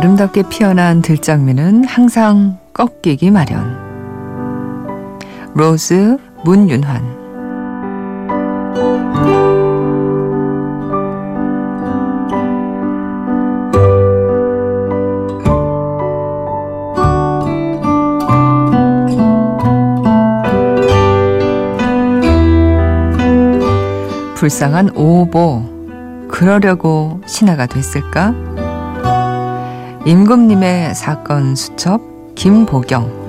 아름답게 피어난 들장미는 항상 꺾이기 마련. 로즈 문윤환 불쌍한 오보 그러려고 신하가 됐을까? 임금님의 사건 수첩 김보경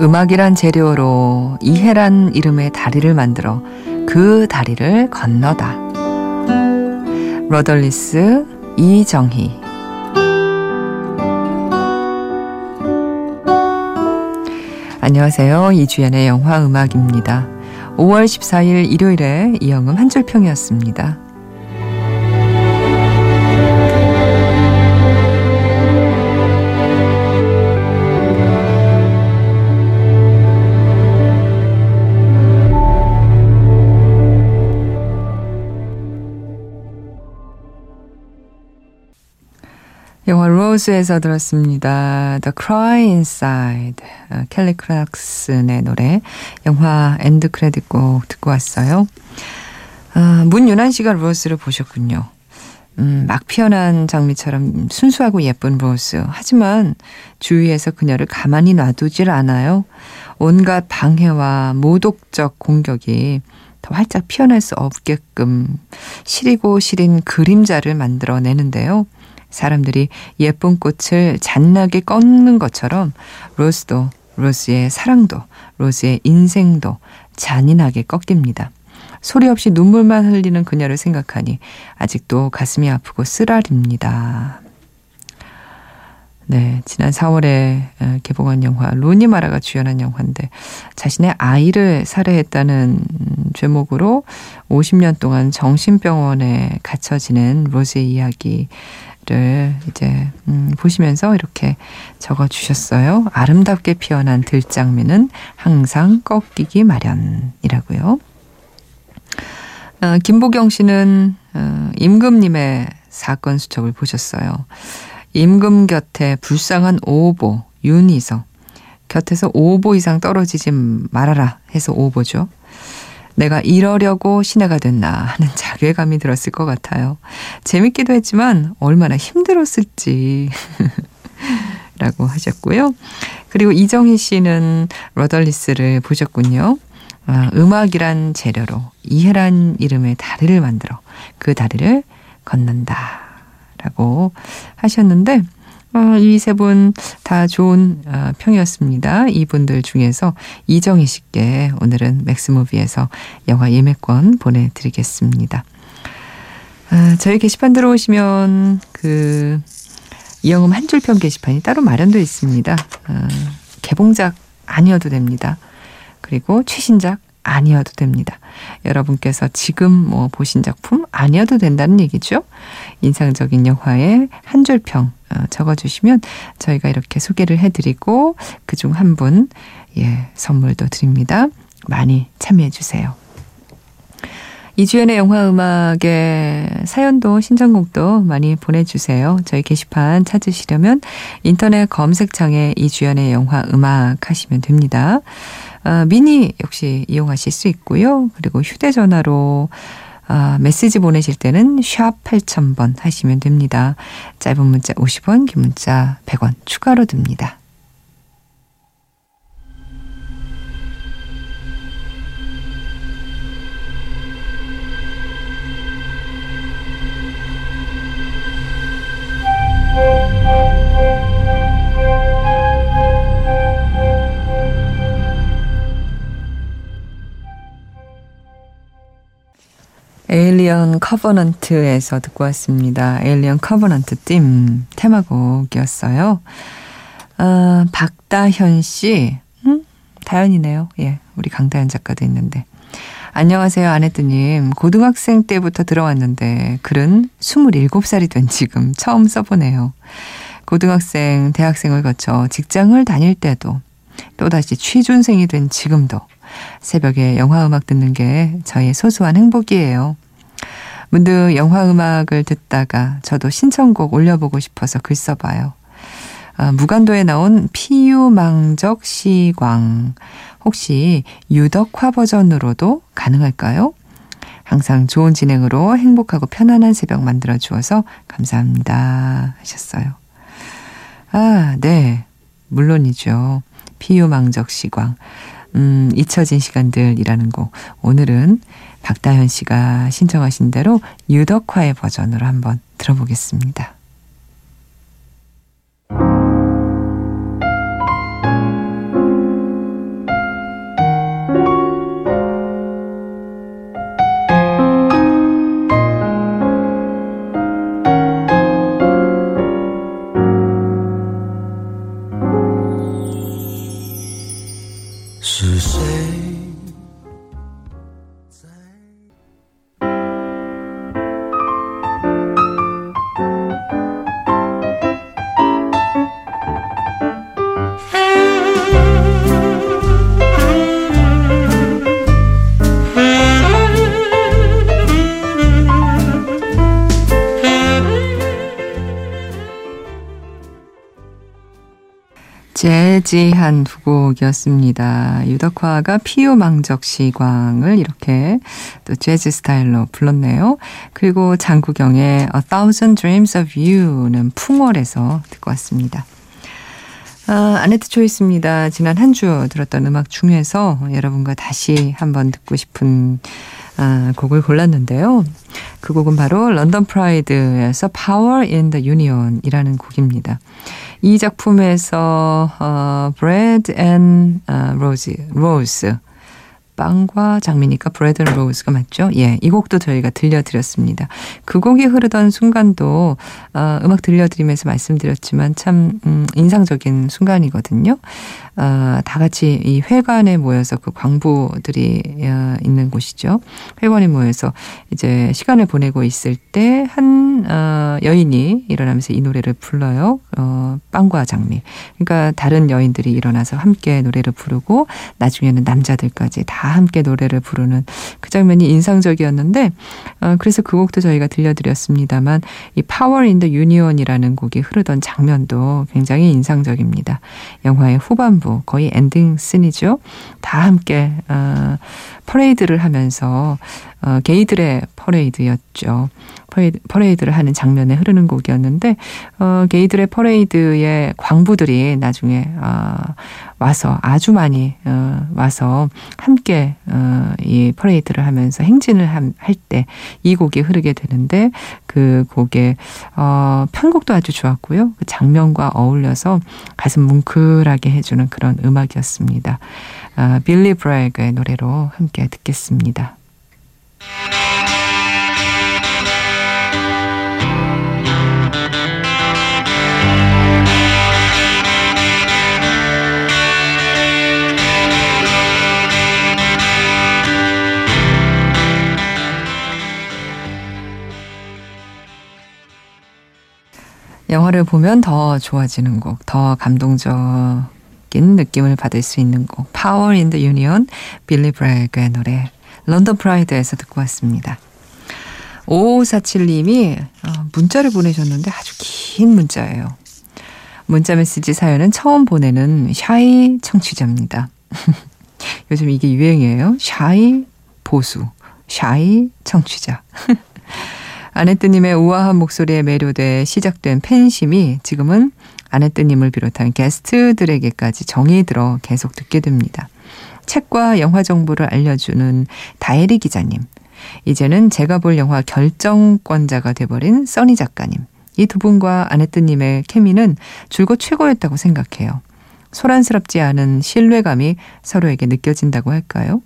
음악이란 재료로 이해란 이름의 다리를 만들어 그 다리를 건너다. 러덜리스 이정희 안녕하세요. 이주연의 영화 음악입니다. 5월 14일 일요일에 이영음 한 줄평이었습니다. 로즈에서 들었습니다. The Cry Inside. 어, 켈리 크락슨의 노래. 영화 end credit 곡 듣고 왔어요. 아, 문윤환 씨가 로즈를 보셨군요. 음, 막 피어난 장미처럼 순수하고 예쁜 로즈. 하지만 주위에서 그녀를 가만히 놔두질 않아요. 온갖 방해와 모독적 공격이 더 활짝 피어날 수 없게끔 시리고 시린 그림자를 만들어내는데요. 사람들이 예쁜 꽃을 잔나게 꺾는 것처럼 로스도 로스의 사랑도 로스의 인생도 잔인하게 꺾입니다. 소리 없이 눈물만 흘리는 그녀를 생각하니 아직도 가슴이 아프고 쓰라립니다. 네, 지난 4월에 어, 개봉한 영화 로니 마라가 주연한 영화인데 자신의 아이를 살해했다는 제목으로 50년 동안 정신병원에 갇혀 지낸 로즈의 이야기 를 이제 음, 보시면서 이렇게 적어 주셨어요. 아름답게 피어난 들장미는 항상 꺾이기 마련이라고요. 어, 김보경 씨는 어, 임금님의 사건 수첩을 보셨어요. 임금 곁에 불쌍한 오보 윤희서 곁에서 오보 이상 떨어지지 말아라 해서 오보죠. 내가 이러려고 신하가 됐나 하는 자괴감이 들었을 것 같아요. 재밌기도 했지만 얼마나 힘들었을지. 라고 하셨고요. 그리고 이정희 씨는 러덜리스를 보셨군요. 아, 음악이란 재료로 이해란 이름의 다리를 만들어 그 다리를 건넌다. 라고 하셨는데, 어, 이세 분 다 좋은 어, 평이었습니다. 이분들 중에서 이정희 씨께 오늘은 맥스무비에서 영화 예매권 보내드리겠습니다. 아, 저희 게시판 들어오시면 그 이영음 한 줄평 게시판이 따로 마련되어 있습니다. 아, 개봉작 아니어도 됩니다. 그리고 최신작 아니어도 됩니다. 여러분께서 지금 뭐 보신 작품 아니어도 된다는 얘기죠. 인상적인 영화의 한 줄평 어, 적어주시면 저희가 이렇게 소개를 해드리고 그중 한 분, 예, 선물도 드립니다. 많이 참여해주세요. 이주연의 영화 음악에 사연도 신청곡도 많이 보내주세요. 저희 게시판 찾으시려면 인터넷 검색창에 이주연의 영화 음악 하시면 됩니다. 아, 미니 역시 이용하실 수 있고요. 그리고 휴대전화로 아, 메시지 보내실 때는 샵 8000번 하시면 됩니다. 짧은 문자 50원, 긴 문자 100원 추가로 듭니다. 에일리언 커버넌트에서 듣고 왔습니다. 에일리언 커버넌트 띵 테마곡이었어요. 어, 박다현 씨, 음? 다현이네요. 예, 우리 강다현 작가도 있는데. 안녕하세요, 아네뜨님. 고등학생 때부터 들어왔는데, 글은 27살이 된 지금 처음 써보네요. 고등학생, 대학생을 거쳐 직장을 다닐 때도, 또다시 취준생이 된 지금도, 새벽에 영화 음악 듣는 게 저의 소소한 행복이에요. 문득 영화 음악을 듣다가 저도 신청곡 올려보고 싶어서 글 써봐요. 아, 무간도에 나온 피유망적 시광. 혹시 유덕화 버전으로도 가능할까요? 항상 좋은 진행으로 행복하고 편안한 새벽 만들어 주어서 감사합니다. 하셨어요. 아, 네. 물론이죠. 피유망적 시광. 음, 잊혀진 시간들이라는 곡. 오늘은 박다현 씨가 신청하신 대로 유덕화의 버전으로 한번 들어보겠습니다. 재즈한 두 곡이었습니다. 유덕화가 피유망적 시광을 이렇게 또 재즈 스타일로 불렀네요. 그리고 장국영의 A Thousand Dreams of You는 풍월에서 듣고 왔습니다. 아, 아네뜨 Choice입니다. 지난 한 주 들었던 음악 중에서 여러분과 다시 한번 듣고 싶은 아, 곡을 골랐는데요. 그 곡은 바로 런던 프라이드에서 Power in the Union이라는 곡입니다. 이 작품에서 어, Bread and Rose, Rose 빵과 장미니까 Bread and Rose가 맞죠? 예, 이 곡도 저희가 들려드렸습니다. 그 곡이 흐르던 순간도 어, 음악 들려드리면서 말씀드렸지만 참 음, 인상적인 순간이거든요. 어, 다 같이 이 회관에 모여서 그 광부들이 어, 있는 곳이죠. 회관에 모여서 이제 시간을 보내고 있을 때 한 어, 여인이 일어나면서 이 노래를 불러요. 어, 빵과 장미. 그러니까 다른 여인들이 일어나서 함께 노래를 부르고 나중에는 남자들까지 다 함께 노래를 부르는 그 장면이 인상적이었는데 어, 그래서 그 곡도 저희가 들려드렸습니다만 이 in the Union이라는 곡이 흐르던 장면도 굉장히 인상적입니다. 영화의 후반부 거의 엔딩 씬이죠. 다 함께 어, 퍼레이드를 하면서 어, 게이들의 퍼레이드였죠. 퍼레이드, 퍼레이드 를 하는 장면에 흐르는 곡이었는데 어, 게이들의 퍼레이드에 광부들이 나중에 어, 와서 아주 많이 어, 와서 함께 어, 이 퍼레이드를 하면서 행진을 할 때 이 곡이 흐르게 되는데 그 곡의 어, 편곡도 아주 좋았고요. 그 장면과 어울려서 가슴 뭉클하게 해주는 그런 음악이었습니다. 아, 빌리 브래그의 노래로 함께 듣겠습니다. 영화를 보면 더 좋아지는 곡, 더 감동적인 느낌을 받을 수 있는 곡. Power in the Union, 빌리 브래그의 노래. 런던 프라이드에서 듣고 왔습니다. 5547님이 어, 문자를 보내셨는데 아주 긴 문자예요. 문자 메시지 사연은 처음 보내는 shy 청취자입니다. 요즘 이게 유행이에요. shy 보수, shy 청취자. 아네뜨님의 우아한 목소리에 매료돼 시작된 팬심이 지금은 아네뜨님을 비롯한 게스트들에게까지 정이 들어 계속 듣게 됩니다. 책과 영화 정보를 알려주는 다혜리 기자님. 이제는 제가 볼 영화 결정권자가 돼버린 써니 작가님. 이 두 분과 아네뜨님의 케미는 줄곧 최고였다고 생각해요. 소란스럽지 않은 신뢰감이 서로에게 느껴진다고 할까요?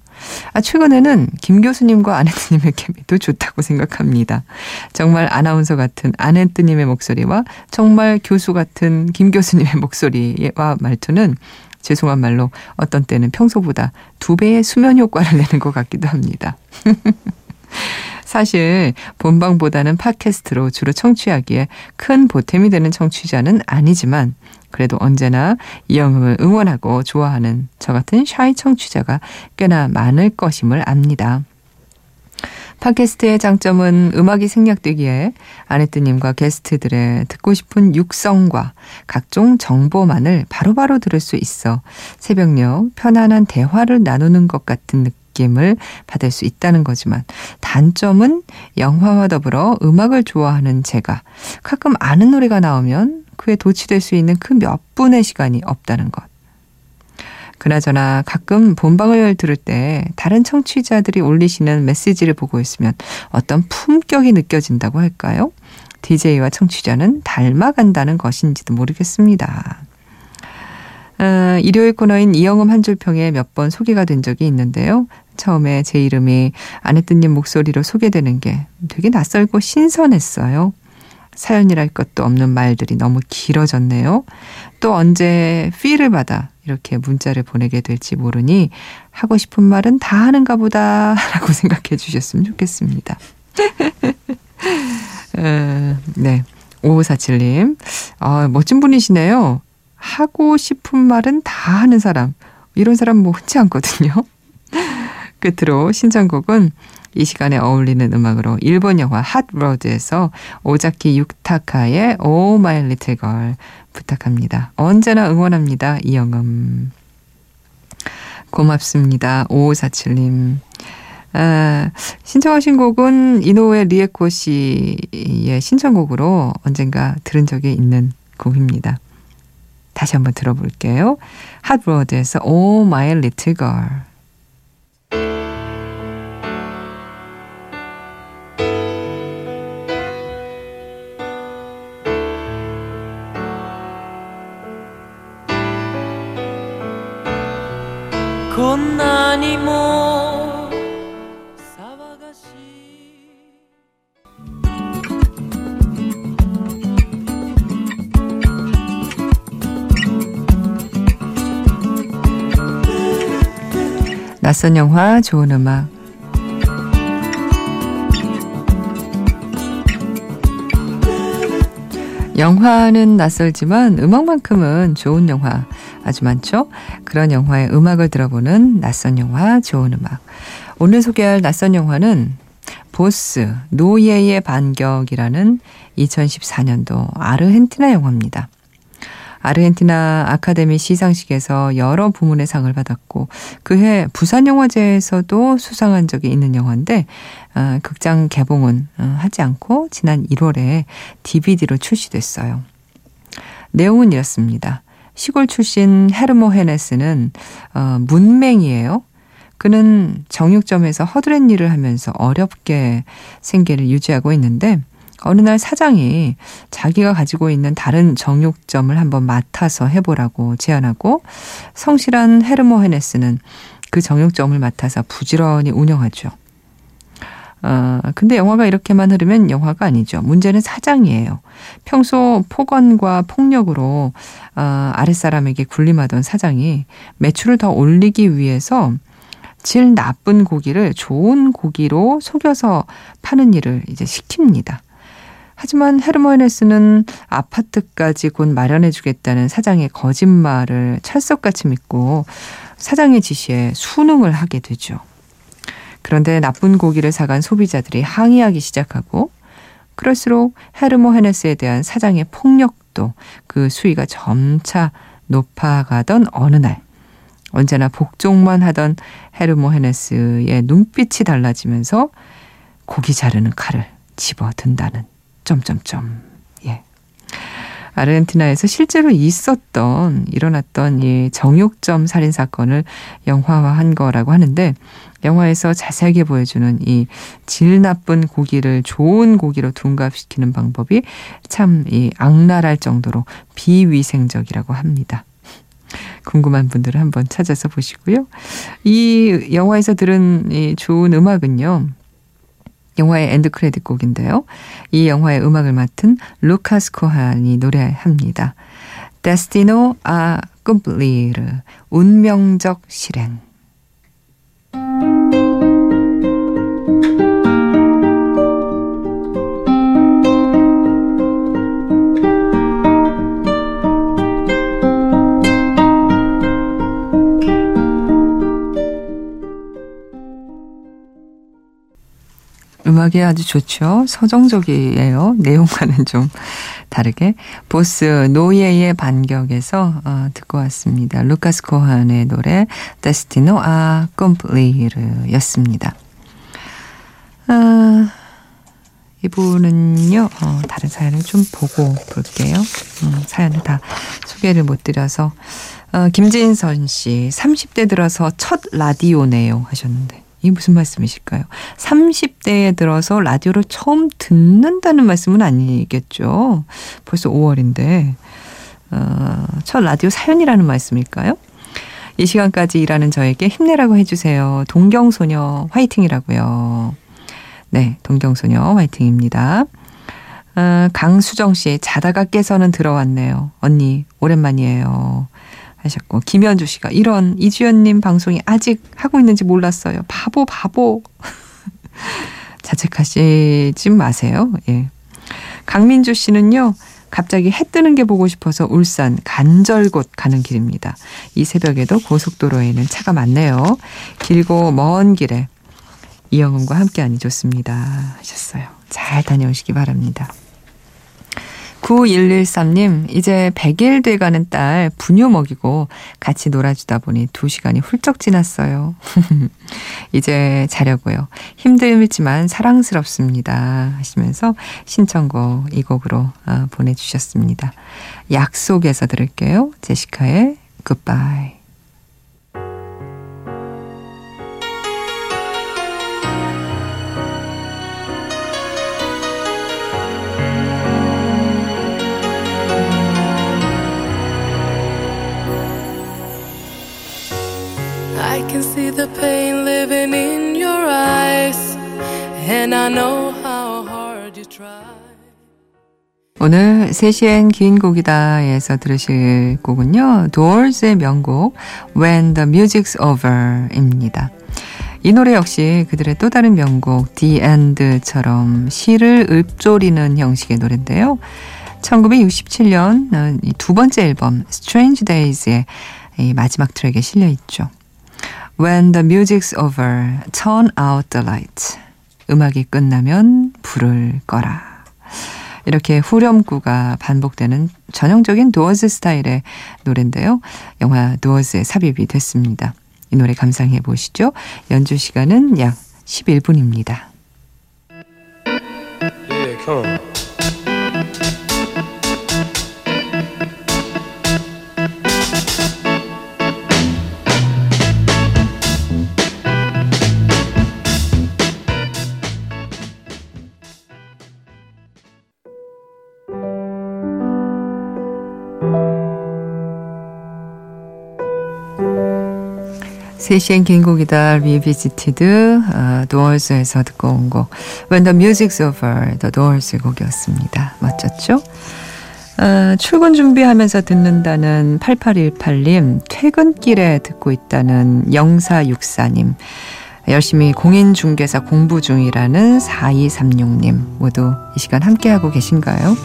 아, 최근에는 김 교수님과 아네트님의 케미도 좋다고 생각합니다. 정말 아나운서 같은 아네트님의 목소리와 정말 교수 같은 김 교수님의 목소리와 말투는 죄송한 말로 어떤 때는 평소보다 두 배의 수면 효과를 내는 것 같기도 합니다. 사실 본방보다는 팟캐스트로 주로 청취하기에 큰 보탬이 되는 청취자는 아니지만 그래도 언제나 이영음을 응원하고 좋아하는 저 같은 샤이 청취자가 꽤나 많을 것임을 압니다. 팟캐스트의 장점은 음악이 생략되기에 아네뜨님과 게스트들의 듣고 싶은 육성과 각종 정보만을 바로바로 들을 수 있어 새벽녘 편안한 대화를 나누는 것 같은 느낌 을 받을 수 있다는 거지만 단점은 영화와 더불어 음악을 좋아하는 제가 가끔 아는 노래가 나오면 그에 도취될 수 있는 그 몇 분의 시간이 없다는 것. 그나저나 가끔 본방을 들을 때 다른 청취자들이 올리시는 메시지를 보고 있으면 어떤 품격이 느껴진다고 할까요? DJ와 청취자는 닮아간다는 것인지도 모르겠습니다. 어, 일요일 코너인 이영음 한줄평에 몇 번 소개가 된 적이 있는데요. 처음에 제 이름이 아내뜨님 목소리로 소개되는 게 되게 낯설고 신선했어요. 사연이랄 것도 없는 말들이 너무 길어졌네요. 또 언제 필을 받아 이렇게 문자를 보내게 될지 모르니 하고 싶은 말은 다 하는가 보다 라고 생각해 주셨으면 좋겠습니다. 어, 네. 5547님. 아, 멋진 분이시네요. 하고 싶은 말은 다 하는 사람. 이런 사람 뭐 흔치 않거든요. 끝으로 신청곡은 이 시간에 어울리는 음악으로 일본 영화 핫로드에서 오자키 유타카의 Oh My Little Girl 부탁합니다. 언제나 응원합니다. 이영음. 고맙습니다. 5547님. 아, 신청하신 곡은 이노우에 리에코 씨의 신청곡으로 언젠가 들은 적이 있는 곡입니다. 다시 한번 들어볼게요. 핫로드에서 오 마이 리틀 걸. 낯선 영화, 좋은 음악. 영화는 낯설지만 음악만큼은 좋은 영화 아주 많죠? 그런 영화의 음악을 들어보는 낯선 영화, 좋은 음악. 오늘 소개할 낯선 영화는 보스, 노예의 반격이라는 2014년도 아르헨티나 영화입니다. 아르헨티나 아카데미 시상식에서 여러 부문의 상을 받았고 그해 부산영화제에서도 수상한 적이 있는 영화인데 어, 극장 개봉은 어, 하지 않고 지난 1월에 DVD로 출시됐어요. 내용은 이렇습니다. 시골 출신 헤르모 헤네스는 어, 문맹이에요. 그는 정육점에서 허드렛 일을 하면서 어렵게 생계를 유지하고 있는데 어느 날 사장이 자기가 가지고 있는 다른 정육점을 한번 맡아서 해보라고 제안하고 성실한 헤르모 헤네스는 그 정육점을 맡아서 부지런히 운영하죠. 어, 근데 영화가 이렇게만 흐르면 영화가 아니죠. 문제는 사장이에요. 평소 폭언과 폭력으로 어, 아랫사람에게 군림하던 사장이 매출을 더 올리기 위해서 질 나쁜 고기를 좋은 고기로 속여서 파는 일을 이제 시킵니다. 하지만 헤르모헤네스는 아파트까지 곧 마련해 주겠다는 사장의 거짓말을 찰석같이 믿고 사장의 지시에 순응을 하게 되죠. 그런데 나쁜 고기를 사간 소비자들이 항의하기 시작하고 그럴수록 헤르모헤네스에 대한 사장의 폭력도 그 수위가 점차 높아가던 어느 날 언제나 복종만 하던 헤르모헤네스의 눈빛이 달라지면서 고기 자르는 칼을 집어든다는 점점점. 예. 아르헨티나에서 실제로 있었던 일어났던 이 정육점 살인 사건을 영화화한 거라고 하는데 영화에서 자세하게 보여주는 이 질 나쁜 고기를 좋은 고기로 둔갑시키는 방법이 참 이 악랄할 정도로 비위생적이라고 합니다. 궁금한 분들은 한번 찾아서 보시고요. 이 영화에서 들은 이 좋은 음악은요. 영화의 엔드 크레딧 곡인데요. 이 영화의 음악을 맡은 루카스 코한이 노래합니다. Destino a cumplir 운명적 실행 음악이 아주 좋죠. 서정적이에요. 내용과는 좀 다르게. 보스 노예의 반격에서 어, 듣고 왔습니다. 루카스 코한의 노래 데스티노 아 컴플리르였습니다. 아, 이분은요, 어, 다른 사연을 좀 보고 볼게요. 음, 사연을 다 소개를 못 드려서. 어, 김진선 씨, 30대 들어서 첫 라디오네요 하셨는데. 이게 무슨 말씀이실까요? 30대에 들어서 라디오를 처음 듣는다는 말씀은 아니겠죠. 벌써 5월인데. 어, 첫 라디오 사연이라는 말씀일까요? 이 시간까지 일하는 저에게 힘내라고 해주세요. 동경소녀 화이팅이라고요. 네, 동경소녀 화이팅입니다. 어, 강수정 씨, 자다가 깨서는 들어왔네요. 언니, 오랜만이에요. 하셨고, 김현주 씨가 이런 이주연님 방송이 아직 하고 있는지 몰랐어요. 바보, 바보. 자책하시지 마세요. 예. 강민주 씨는요, 갑자기 해 뜨는 게 보고 싶어서 울산 간절곶 가는 길입니다. 이 새벽에도 고속도로에는 차가 많네요. 길고 먼 길에 이영음과 함께하니 좋습니다. 하셨어요. 잘 다녀오시기 바랍니다. 9113님, 이제 100일 돼가는 딸 분유 먹이고 같이 놀아주다 보니 2시간이 훌쩍 지났어요. 이제 자려고요. 힘들지만 사랑스럽습니다. 하시면서 신청곡 이 곡으로 어, 보내주셨습니다. 약속에서 들을게요. 제시카의 can 오늘 3시엔 긴 곡이다에서 들으실 곡은요. Doors의 명곡 When the Music's Over입니다. 이 노래 역시 그들의 또 다른 명곡 The End처럼 시를 읊조리는 형식의 노래인데요. 1967년 두 번째 앨범 Strange Days의 마지막 트랙에 실려 있죠. When the music's over, turn out the light. 음악이 끝나면 불을 꺼라. 이렇게 후렴구가 반복되는 전형적인 도어즈 스타일의 노래인데요. 영화 도어즈에 삽입이 됐습니다. 이 노래 감상해 보시죠. 연주 시간은 약 11분입니다. Yeah, 세 시엔 긴 곡이다 Revisited 어, 도어스에서 듣고 온 곡 When the Music's Over The Doors 곡이었습니다. 멋졌죠? 어, 출근 준비하면서 듣는다는 8818님 퇴근길에 듣고 있다는 0464님 열심히 공인중개사 공부 중이라는 4236님 모두 이 시간 함께하고 계신가요?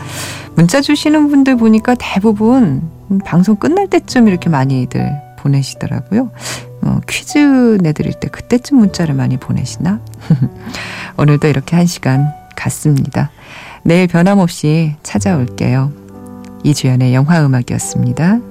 문자 주시는 분들 보니까 대부분 방송 끝날 때쯤 이렇게 많이들 보내시더라고요. 어, 퀴즈 내드릴 때 그때쯤 문자를 많이 보내시나? 오늘도 이렇게 한 시간 갔습니다. 내일 변함없이 찾아올게요. 이주연의 영화음악이었습니다.